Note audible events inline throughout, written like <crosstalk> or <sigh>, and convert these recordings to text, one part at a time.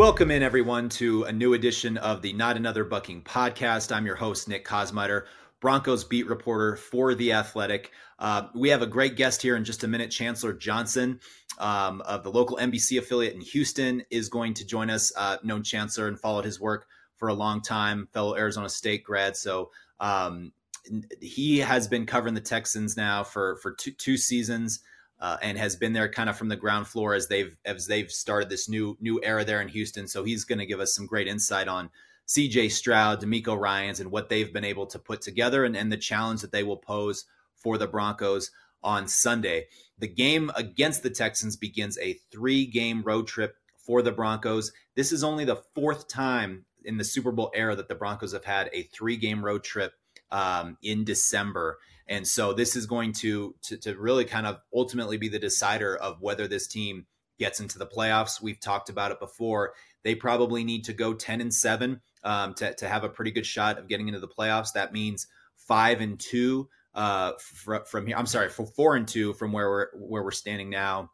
Welcome in, everyone, to a new edition of the Not Another Bucking podcast. I'm your host, Nick Kosmider, Broncos beat reporter for The Athletic. Uh, we have a great guest here in just a minute. Chancellor Johnson um, of the local NBC affiliate in Houston is going to join us. Uh, known Chancellor and followed his work for a long time, fellow Arizona State grad. So um, he has been covering the Texans now for for two, two seasons uh, and has been there kind of from the ground floor as they've as they've started this new new era there in Houston. So he's going to give us some great insight on CJ Stroud, DeMeco Ryans, and what they've been able to put together and, and the challenge that they will pose for the Broncos on Sunday. The game against the Texans begins a three game road trip for the Broncos. This is only the fourth time in the Super Bowl era that the Broncos have had a three game road trip um, in December. And so this is going to, to, to really kind of ultimately be the decider of whether this team gets into the playoffs. We've talked about it before. They probably need to go 10 and 7 um, to, to have a pretty good shot of getting into the playoffs. That means 5 and 2 uh, fr- from here. I'm sorry, for 4 and 2 from where we're where we're standing now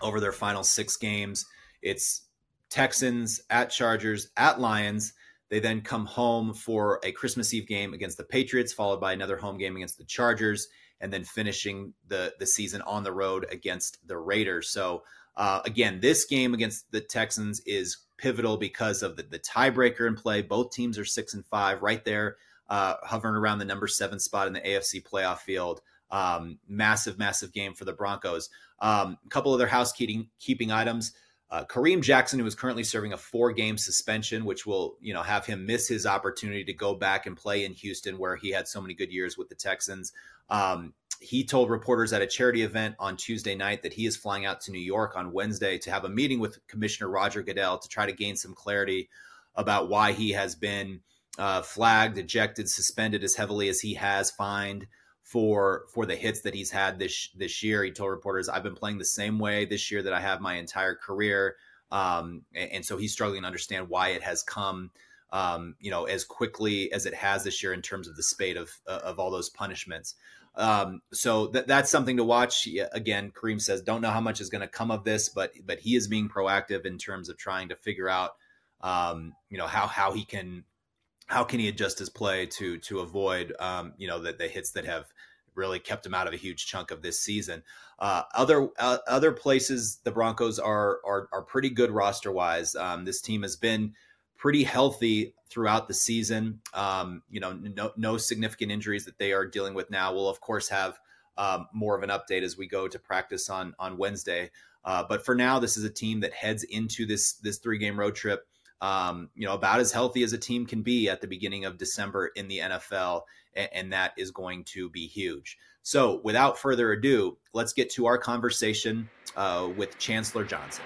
over their final 6 games. It's Texans at Chargers at Lions they then come home for a Christmas Eve game against the Patriots, followed by another home game against the Chargers, and then finishing the the season on the road against the Raiders. So uh, again, this game against the Texans is pivotal because of the, the tiebreaker in play. Both teams are six and five, right there, uh, hovering around the number seven spot in the AFC playoff field. Um, massive, massive game for the Broncos. Um, a couple other housekeeping keeping items. Uh, Kareem Jackson, who is currently serving a four-game suspension, which will, you know, have him miss his opportunity to go back and play in Houston, where he had so many good years with the Texans. Um, he told reporters at a charity event on Tuesday night that he is flying out to New York on Wednesday to have a meeting with Commissioner Roger Goodell to try to gain some clarity about why he has been uh, flagged, ejected, suspended as heavily as he has, fined for for the hits that he's had this this year. He told reporters, "I've been playing the same way this year that I have my entire career," um, and, and, so he's struggling to understand why it has come, um, you know, as quickly as it has this year in terms of the spate of of all those punishments. Um, so th- that's something to watch. Again, Kareem says, "Don't know how much is going to come of this, but but he is being proactive in terms of trying to figure out, um, you know, how how he can." How can he adjust his play to to avoid, um, you know, the, the hits that have really kept him out of a huge chunk of this season. Uh, other uh, other places, the Broncos are are, are pretty good roster wise. Um, this team has been pretty healthy throughout the season. Um, you know, no, no significant injuries that they are dealing with now. We'll of course have um, more of an update as we go to practice on on Wednesday. Uh, but for now, this is a team that heads into this this three game road trip. Um, you know, about as healthy as a team can be at the beginning of December in the NFL and that is going to be huge. So, without further ado, let's get to our conversation uh, with Chancellor Johnson.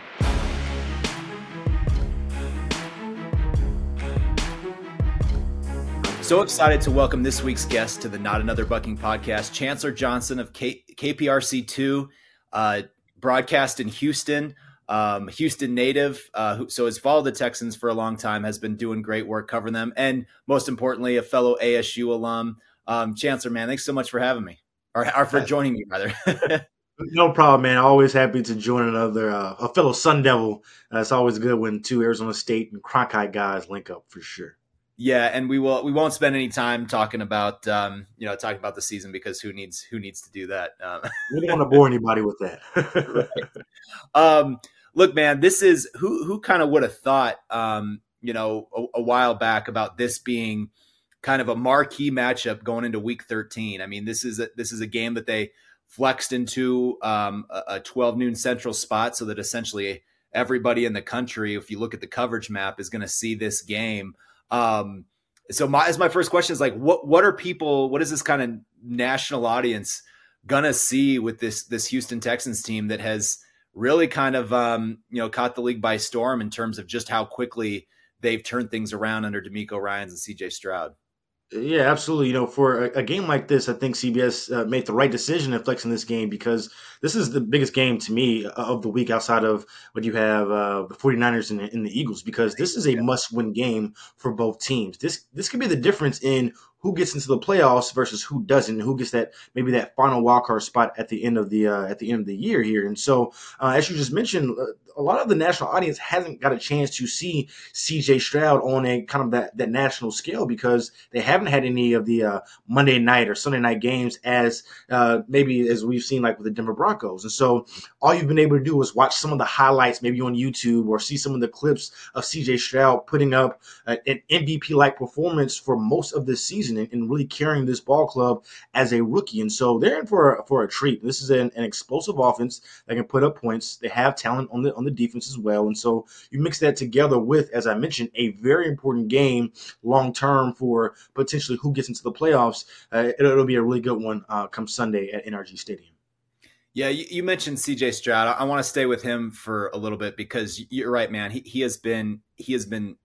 So excited to welcome this week's guest to the Not Another Bucking podcast, Chancellor Johnson of K- KPRC2, uh, broadcast in Houston. Um, Houston native, uh, who, so has followed the Texans for a long time, has been doing great work covering them, and most importantly, a fellow ASU alum. Um, Chancellor, man, thanks so much for having me, or, or for joining me, rather. <laughs> no problem, man. Always happy to join another uh, a fellow Sun Devil. Uh, it's always good when two Arizona State and Cronkite guys link up for sure. Yeah, and we will we won't spend any time talking about um, you know talking about the season because who needs who needs to do that? Um, we don't want to bore anybody with that. <laughs> <laughs> right. um, look, man, this is who who kind of would have thought, um, you know, a, a, while back about this being kind of a marquee matchup going into Week 13. I mean, this is a, this is a game that they flexed into um, a, a 12 noon Central spot, so that essentially everybody in the country, if you look at the coverage map, is going to see this game. Um, so my as my first question is like, what what are people? What is this kind of national audience gonna see with this this Houston Texans team that has really kind of um, you know caught the league by storm in terms of just how quickly they've turned things around under DeMeco Ryans and CJ Stroud. Yeah, absolutely. You know, for a, a game like this, I think CBS uh, made the right decision in flexing this game because this is the biggest game to me of the week outside of what you have uh, the 49ers and, and, the Eagles because this is a must-win game for both teams. This this could be the difference in who gets into the playoffs versus who doesn't, who gets that maybe that final wildcard spot at the end of the uh, at the end of the year here. And so, uh, as you just mentioned, uh, a lot of the national audience hasn't got a chance to see C.J. Stroud on a kind of that that national scale because they haven't had any of the uh, Monday night or Sunday night games as uh, maybe as we've seen like with the Denver Broncos. And so, all you've been able to do is watch some of the highlights maybe on YouTube or see some of the clips of C.J. Stroud putting up an MVP like performance for most of the season and, and, really carrying this ball club as a rookie. And so they're in for a, for a treat. This is an, an explosive offense that can put up points. They have talent on the on the defense as well. And so you mix that together with, as I mentioned, a very important game long term for potentially who gets into the playoffs. Uh, it'll, it'll, be a really good one uh, come Sunday at NRG Stadium. Yeah, you, you mentioned CJ Stroud. I, I want to stay with him for a little bit because you're right, man. He, he has been he has been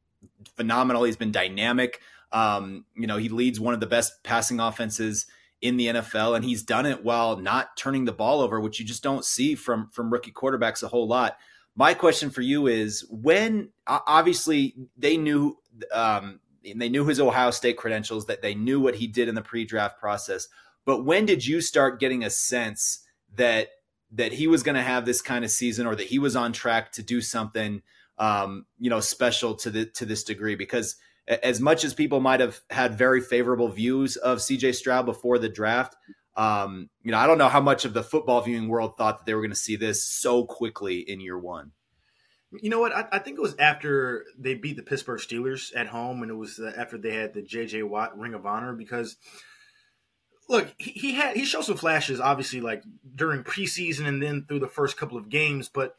phenomenal. He's been dynamic. Um, you know, he leads one of the best passing offenses in the NFL, and he's done it while not turning the ball over, which you just don't see from from rookie quarterbacks a whole lot. My question for you is: When obviously they knew um, they knew his Ohio State credentials, that they knew what he did in the pre-draft process, but when did you start getting a sense that that he was going to have this kind of season, or that he was on track to do something, um, you know, special to the to this degree? Because as much as people might have had very favorable views of CJ Stroud before the draft, um, you know, I don't know how much of the football viewing world thought that they were going to see this so quickly in year one. You know what? I, I, think it was after they beat the Pittsburgh Steelers at home, and it was uh, after they had the J.J. Watt Ring of Honor because look, he, he, had he showed some flashes, obviously, like during preseason and then through the first couple of games, but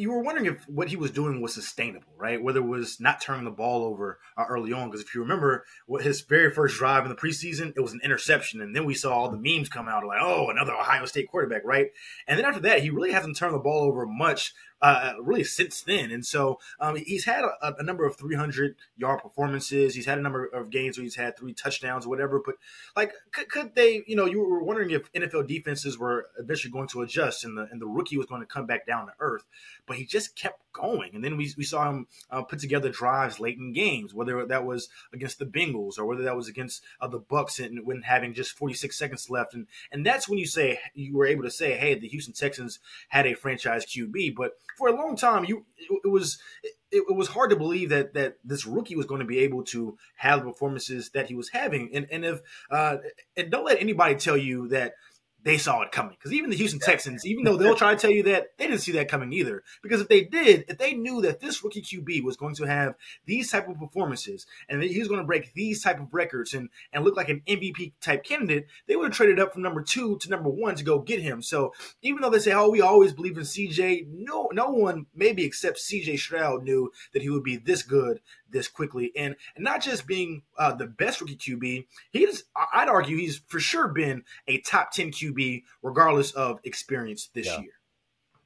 you were wondering if what he was doing was sustainable, right? Whether it was not turning the ball over uh, early on, because if you remember what his very first drive in the preseason, it was an interception, and then we saw all the memes come out like, "Oh, another Ohio State quarterback," right? And then after that, he really hasn't turned the ball over much uh, really since then. And so um, he's had a, a, number of 300 yard performances. He's had a number of games where he's had three touchdowns or whatever. But like, could, could, they? You know, you were wondering if NFL defenses were eventually going to adjust, and the and the rookie was going to come back down to earth. But he just kept going, and then we we saw him uh, put together drives late in games, whether that was against the Bengals or whether that was against uh, the Bucs, and when having just 46 seconds left, and and that's when you say you were able to say, hey, the Houston Texans had a franchise QB, but for a long time, you it, it was it, it, was hard to believe that that this rookie was going to be able to have the performances that he was having. And and if uh, and don't let anybody tell you that they saw it coming. Because even the Houston Texans, even though they'll try to tell you that, they didn't see that coming either. Because if they did, if they knew that this rookie QB was going to have these type of performances and that he was going to break these type of records and, and look like an MVP type candidate, they would have traded up from number two to number one to go get him. So even though they say, oh, we always believe in CJ, no, no one, maybe except CJ Stroud, knew that he would be this good this quickly, and, and not just being uh, the best rookie QB. He's I'd argue he's for sure been a top ten QB regardless of experience this yeah. year.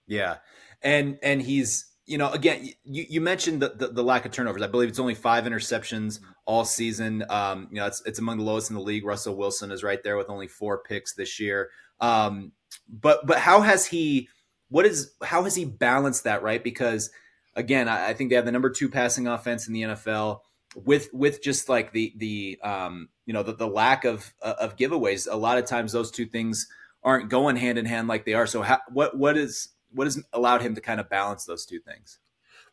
Yeah, and and he's you know again you, you mentioned the, the, the lack of turnovers. I believe it's only five interceptions all season. Um, you know it's it's among the lowest in the league. Russell Wilson is right there with only four picks this year. Um, but but how has he? What is how has he balanced that right? Because again, I, I, think they have the number two passing offense in the NFL with with just like the the um, you know the, the lack of uh, of giveaways. A lot of times those two things aren't going hand in hand like they are. So what what is what has allowed him to kind of balance those two things?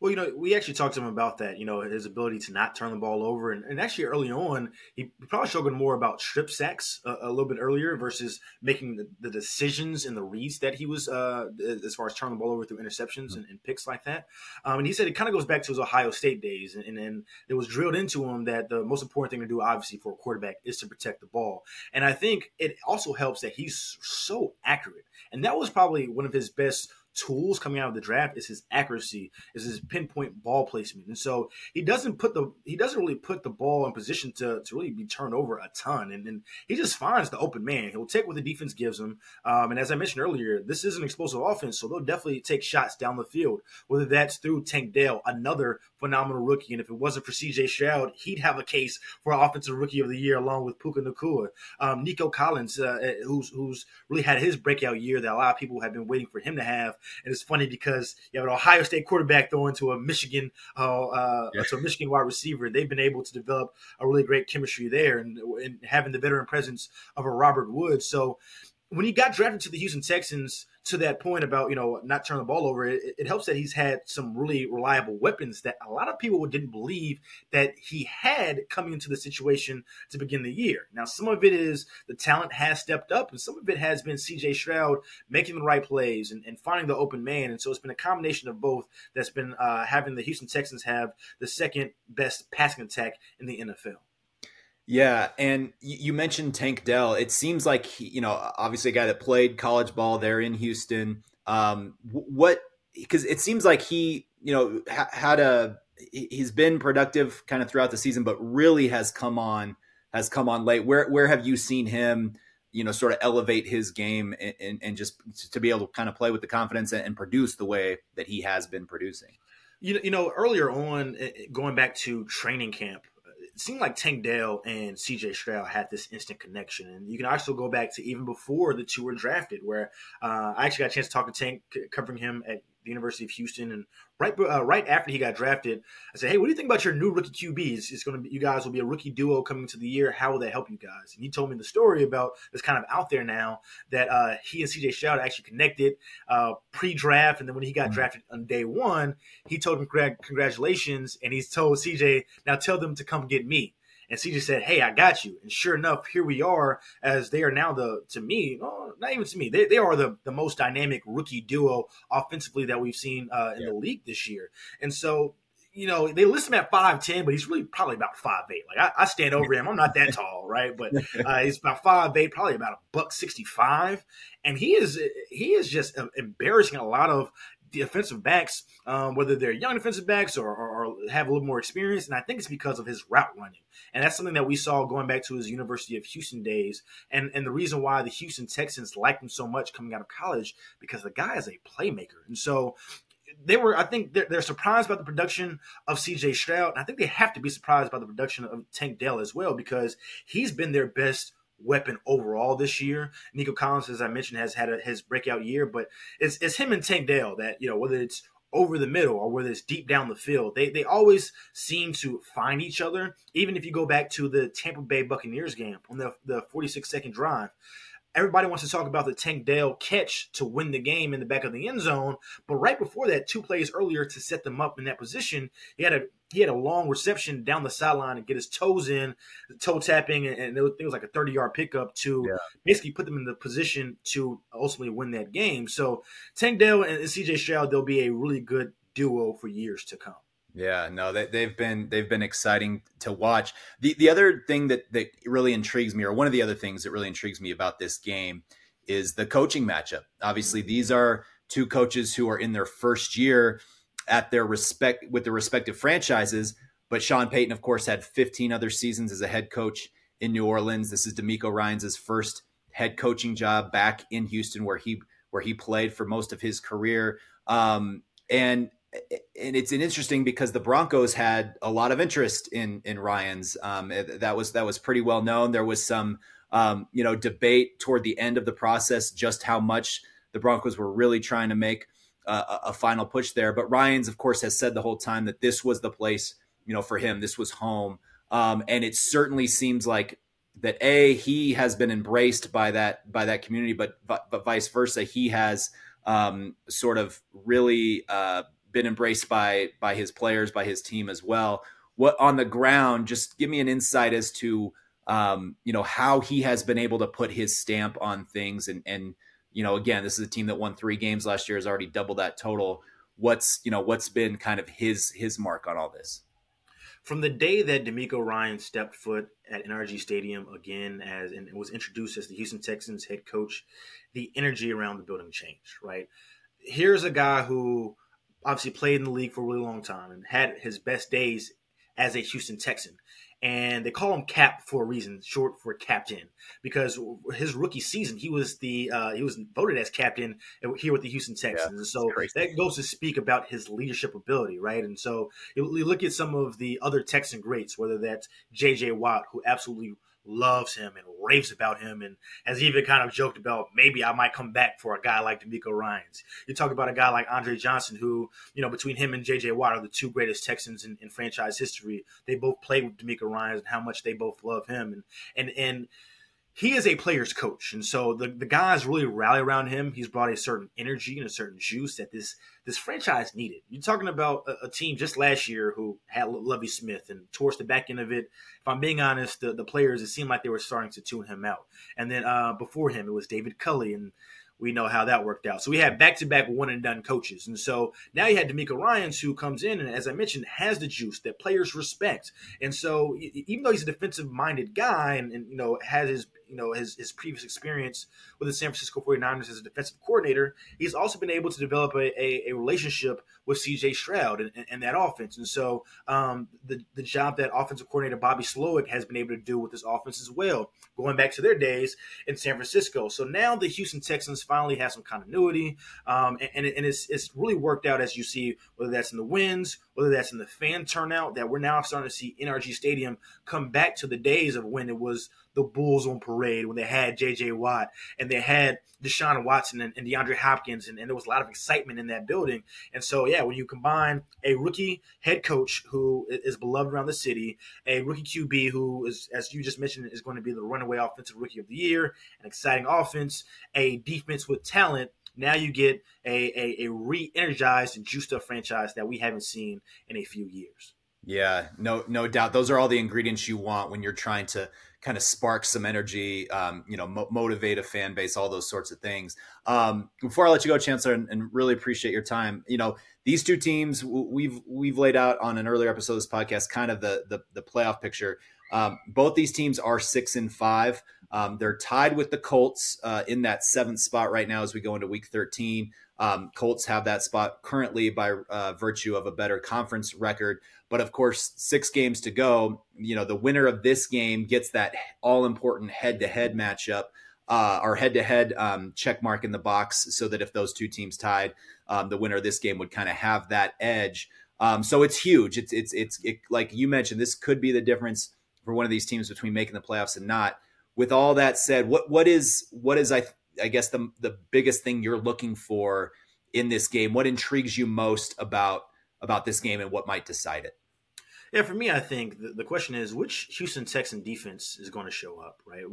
Well, you know, we actually talked to him about that. You know, his ability to not turn the ball over, and, and actually early on, he probably struggled more about strip sacks a, a little bit earlier versus making the, the, decisions and the reads that he was uh, as far as turning the ball over through interceptions and, and, picks like that. Um, and he said it kind of goes back to his Ohio State days, and, and it was drilled into him that the most important thing to do, obviously, for a quarterback is to protect the ball. And I think it also helps that he's so accurate, and that was probably one of his best tools coming out of the draft is his accuracy, is his pinpoint ball placement. And so he doesn't put the he doesn't really put the ball in position to, to really be turned over a ton. And, and he just finds the open man. He'll take what the defense gives him. Um, and as I mentioned earlier, this is an explosive offense, so they'll definitely take shots down the field, whether that's through Tank Dell, another phenomenal rookie. And if it wasn't for CJ Stroud, he'd have a case for offensive rookie of the year along with Puka Nacua. Um, Nico Collins, uh, who's who's really had his breakout year that a lot of people have been waiting for him to have. And it's funny because you have an Ohio State quarterback throwing to a Michigan, uh, uh, yes. to a Michigan wide receiver. and They've been able to develop a really great chemistry there, and, and having the veteran presence of a Robert Woods. So when he got drafted to the Houston Texans, to that point about you know not turning the ball over, it, it, helps that he's had some really reliable weapons that a lot of people didn't believe that he had coming into the situation to begin the year. Now, some of it is the talent has stepped up, and some of it has been C.J. Stroud making the right plays and, and finding the open man. And so it's been a combination of both that's been uh, having the Houston Texans have the second best passing attack in the NFL. Yeah, and you mentioned Tank Dell. It seems like he, you know, obviously a guy that played college ball there in Houston. Um, what because it seems like he, you know, ha- had a he's been productive kind of throughout the season, but really has come on has come on late. Where where have you seen him? You know, sort of elevate his game and, and, and just to be able to kind of play with the confidence and, and produce the way that he has been producing. You know, you know, earlier on, eh, going back to training camp, seemed like Tank Dell and CJ Stroud had this instant connection. And you can actually go back to even before the two were drafted, where uh, I actually got a chance to talk to Tank, covering him at the University of Houston, and right uh, right after he got drafted, I said, "Hey, what do you think about your new rookie QBs? It's going to be you guys will be a rookie duo coming to the year. How will that help you guys?" And he told me the story about that's kind of out there now that uh, he and CJ Stroud actually connected uh, pre-draft, and then when he got mm-hmm. drafted on day one, he told him congratulations, and he's told CJ, "Now tell them to come get me." And CJ said, "Hey, I got you." And sure enough, here we are, as they are now the to me, oh, not even to me, they, they are the the most dynamic rookie duo offensively that we've seen uh, in yeah. the league this year. And so you know, they list him at five ten, but he's really probably about five eight. Like I, I stand over him. I'm not that tall, right? But <laughs> uh, he's about five eight, probably about a buck sixty five, and he is he is just embarrassing a lot of defensive backs, um, whether they're young defensive backs or, or, or, have a little more experience. And I think it's because of his route running. And that's something that we saw going back to his University of Houston days. And, and the reason why the Houston Texans liked him so much coming out of college, because the guy is a playmaker. And so they were, I think they're, they're, surprised by the production of CJ Stroud. And I think they have to be surprised by the production of Tank Dell as well, because he's been their best weapon overall this year. Nico Collins, as I mentioned, has had a, his breakout year, but it's, it's him and Tank Dell that, you know, whether it's over the middle or whether it's deep down the field, they, they always seem to find each other. Even if you go back to the Tampa Bay Buccaneers game on the, the 46 second drive, everybody wants to talk about the Tank Dell catch to win the game in the back of the end zone. But right before that, two plays earlier to set them up in that position, he had a he had a long reception down the sideline and get his toes in, toe tapping, and it was, it was like a 30 yard pickup to yeah. basically put them in the position to ultimately win that game. So Tank Dell and CJ Stroud, they'll be a really good duo for years to come. Yeah, no, they, they've been they've been exciting to watch. The the other thing that that really intrigues me, or one of the other things that really intrigues me about this game, is the coaching matchup. Obviously, mm-hmm. these are two coaches who are in their first year at their respect with their respective franchises. But Sean Payton, of course, had 15 other seasons as a head coach in New Orleans. This is DeMeco Ryans' first head coaching job back in Houston, where he where he played for most of his career. Um, and and it's an interesting because the Broncos had a lot of interest in in Ryans. Um, that was that was pretty well known. There was some um, you know debate toward the end of the process just how much the Broncos were really trying to make uh, a final push there. But Ryans, of course, has said the whole time that this was the place you know for him. This was home, um, and it certainly seems like that. A he has been embraced by that by that community, but but, but vice versa, he has um, sort of really. Uh, been embraced by by his players, by his team as well. What on the ground? Just give me an insight as to um, you know how he has been able to put his stamp on things, and and you know again, this is a team that won three games last year, has already doubled that total. What's you know what's been kind of his his mark on all this? From the day that DeMeco Ryan stepped foot at NRG Stadium again as and was introduced as the Houston Texans head coach, the energy around the building changed. Right, here's a guy who obviously played in the league for a really long time and had his best days as a Houston Texan. And they call him Cap for a reason, short for captain, because his rookie season he was the uh, he was voted as captain here with the Houston Texans. Yeah, and so that goes to speak about his leadership ability, right? And so you look at some of the other Texan greats, whether that's J.J. Watt, who absolutely loves him and raves about him and has even kind of joked about maybe I might come back for a guy like DeMeco Ryans. You talk about a guy like Andre Johnson, who, you know, between him and JJ Watt are the two greatest Texans in, in franchise history. They both played with DeMeco Ryans and how much they both love him. And and and he is a player's coach, and so the, the guys really rally around him. He's brought a certain energy and a certain juice that this this franchise needed. You're talking about a, a team just last year who had Lovie Smith, and towards the back end of it, if I'm being honest, the, the players it seemed like they were starting to tune him out. And then uh, before him, it was David Culley, and we know how that worked out. So we had back to back one and done coaches. And so now you had DeMeco Ryans who comes in and, as I mentioned, has the juice that players respect. And so even though he's a defensive minded guy and, and, you know, has his you know his, his previous experience with the San Francisco 49ers as a defensive coordinator, he's also been able to develop a, a, a relationship with CJ Stroud and, and, that offense. And so um, the, the job that offensive coordinator Bobby Slowik has been able to do with this offense as well, going back to their days in San Francisco. So now the Houston Texans finally have some continuity, um, and, and, and it's, it's really worked out as you see, whether that's in the wins, whether that's in the fan turnout, that we're now starting to see NRG Stadium come back to the days of when it was – the Bulls on parade when they had J.J. Watt and they had Deshaun Watson and, and DeAndre Hopkins, and, and, there was a lot of excitement in that building. And so, yeah, when you combine a rookie head coach who is beloved around the city, a rookie QB who is, as you just mentioned, is going to be the runaway offensive rookie of the year, an exciting offense, a defense with talent. Now you get a, a, a re-energized and juiced up franchise that we haven't seen in a few years. Yeah, no, no doubt. Those are all the ingredients you want when you're trying to kind of spark some energy, um, you know, mo- motivate a fan base, all those sorts of things. Um, before I let you go, Chancellor, and, and, really appreciate your time. You know, these two teams we've we've laid out on an earlier episode of this podcast, kind of the the, the playoff picture. Um, both these teams are six and five. Um, they're tied with the Colts uh, in that seventh spot right now as we go into Week 13. Um, Colts have that spot currently by uh, virtue of a better conference record. But of course, six games to go. You know, the winner of this game gets that all important head to head matchup. Uh, or head to head check mark in the box so that if those two teams tied, um, the winner of this game would kind of have that edge. Um, so it's huge. It's it's it's it, like you mentioned. This could be the difference for one of these teams between making the playoffs and not. With all that said, what what is what is I I guess the the biggest thing you're looking for in this game? What intrigues you most about about this game and what might decide it? Yeah, for me, I think the, the, question is which Houston Texan defense is going to show up, right?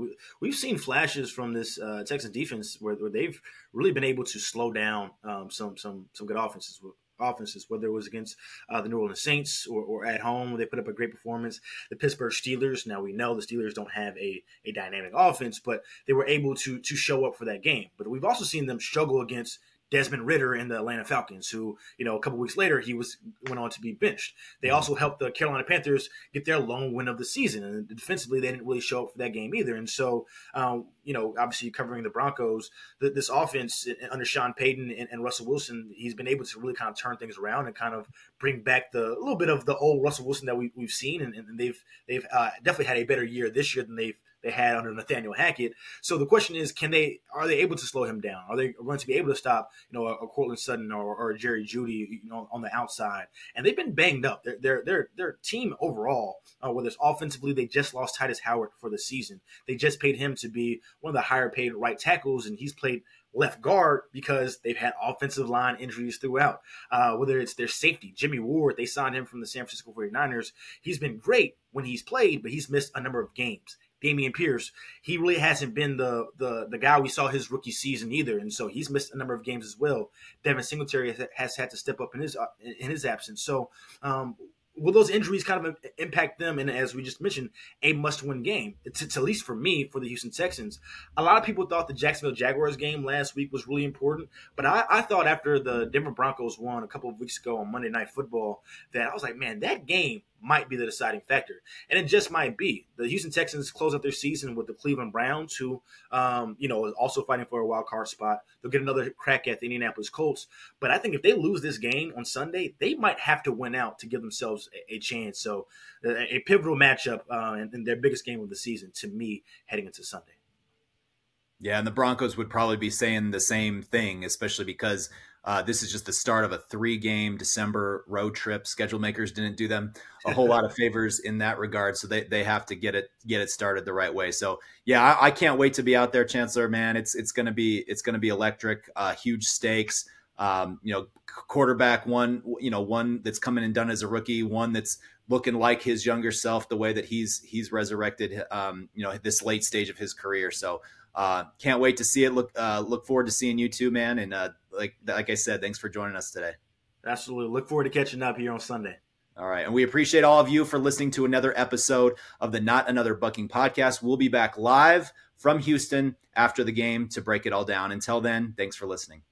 We, have seen flashes from this uh, Texan defense where, where, they've really been able to slow down um, some some some good offenses. Offenses, whether it was against uh, the New Orleans Saints or, or at home, they put up a great performance. The Pittsburgh Steelers. Now we know the Steelers don't have a, a dynamic offense, but they were able to to show up for that game. But we've also seen them struggle against Desmond Ridder and the Atlanta Falcons, who you know a couple weeks later he was went on to be benched. They also helped the Carolina Panthers get their lone win of the season, and defensively they didn't really show up for that game either. And so, um, you know, obviously covering the Broncos, the, this offense under Sean Payton and, and, Russell Wilson, he's been able to really kind of turn things around and kind of bring back the a little bit of the old Russell Wilson that we, have seen, and, and, they've they've uh, definitely had a better year this year than they've they had under Nathaniel Hackett. So the question is, can they are they able to slow him down? Are they going to be able to stop you know a, a Courtland Sutton or, or Jerry Jeudy you know on the outside? And they've been banged up. Their their their, their team overall, uh, whether it's offensively, they just lost Tytus Howard for the season. They just paid him to be one of the higher paid right tackles, and he's played left guard because they've had offensive line injuries throughout. Uh, whether it's their safety, Jimmy Ward, they signed him from the San Francisco 49ers. He's been great when he's played, but he's missed a number of games. Dameon Pierce, he really hasn't been the the the guy we saw his rookie season either, and so he's missed a number of games as well. Devin Singletary has, has had to step up in his uh, in his absence. So, um, will those injuries kind of impact them? And as we just mentioned, a must-win game. It's, it's, at least for me for the Houston Texans. A lot of people thought the Jacksonville Jaguars game last week was really important, but I, I thought after the Denver Broncos won a couple of weeks ago on Monday Night Football that I was like, man, that game might be the deciding factor, and it just might be. The Houston Texans close out their season with the Cleveland Browns, who, um, you know, is also fighting for a wild card spot. They'll get another crack at the Indianapolis Colts, but I think if they lose this game on Sunday, they might have to win out to give themselves a, a chance. So, uh, a pivotal matchup uh, in, in their biggest game of the season to me heading into Sunday. Yeah, and the Broncos would probably be saying the same thing, especially because uh, this is just the start of a three-game December road trip. Schedule makers didn't do them a whole lot of <laughs> favors in that regard, so they, they have to get it get it started the right way. So yeah, I, I can't wait to be out there, Chancellor. Man, it's it's gonna be it's gonna be electric. Uh, huge stakes. Um, you know, quarterback one, you know, one that's coming and done as a rookie, one that's looking like his younger self, the way that he's he's resurrected, um, you know, this late stage of his career. So uh, can't wait to see it. Look uh, look forward to seeing you too, man. And uh, like like I said, thanks for joining us today. Absolutely. Look forward to catching up here on Sunday. All right. And we appreciate all of you for listening to another episode of the Not Another Bucking podcast. We'll be back live from Houston after the game to break it all down. Until then, thanks for listening.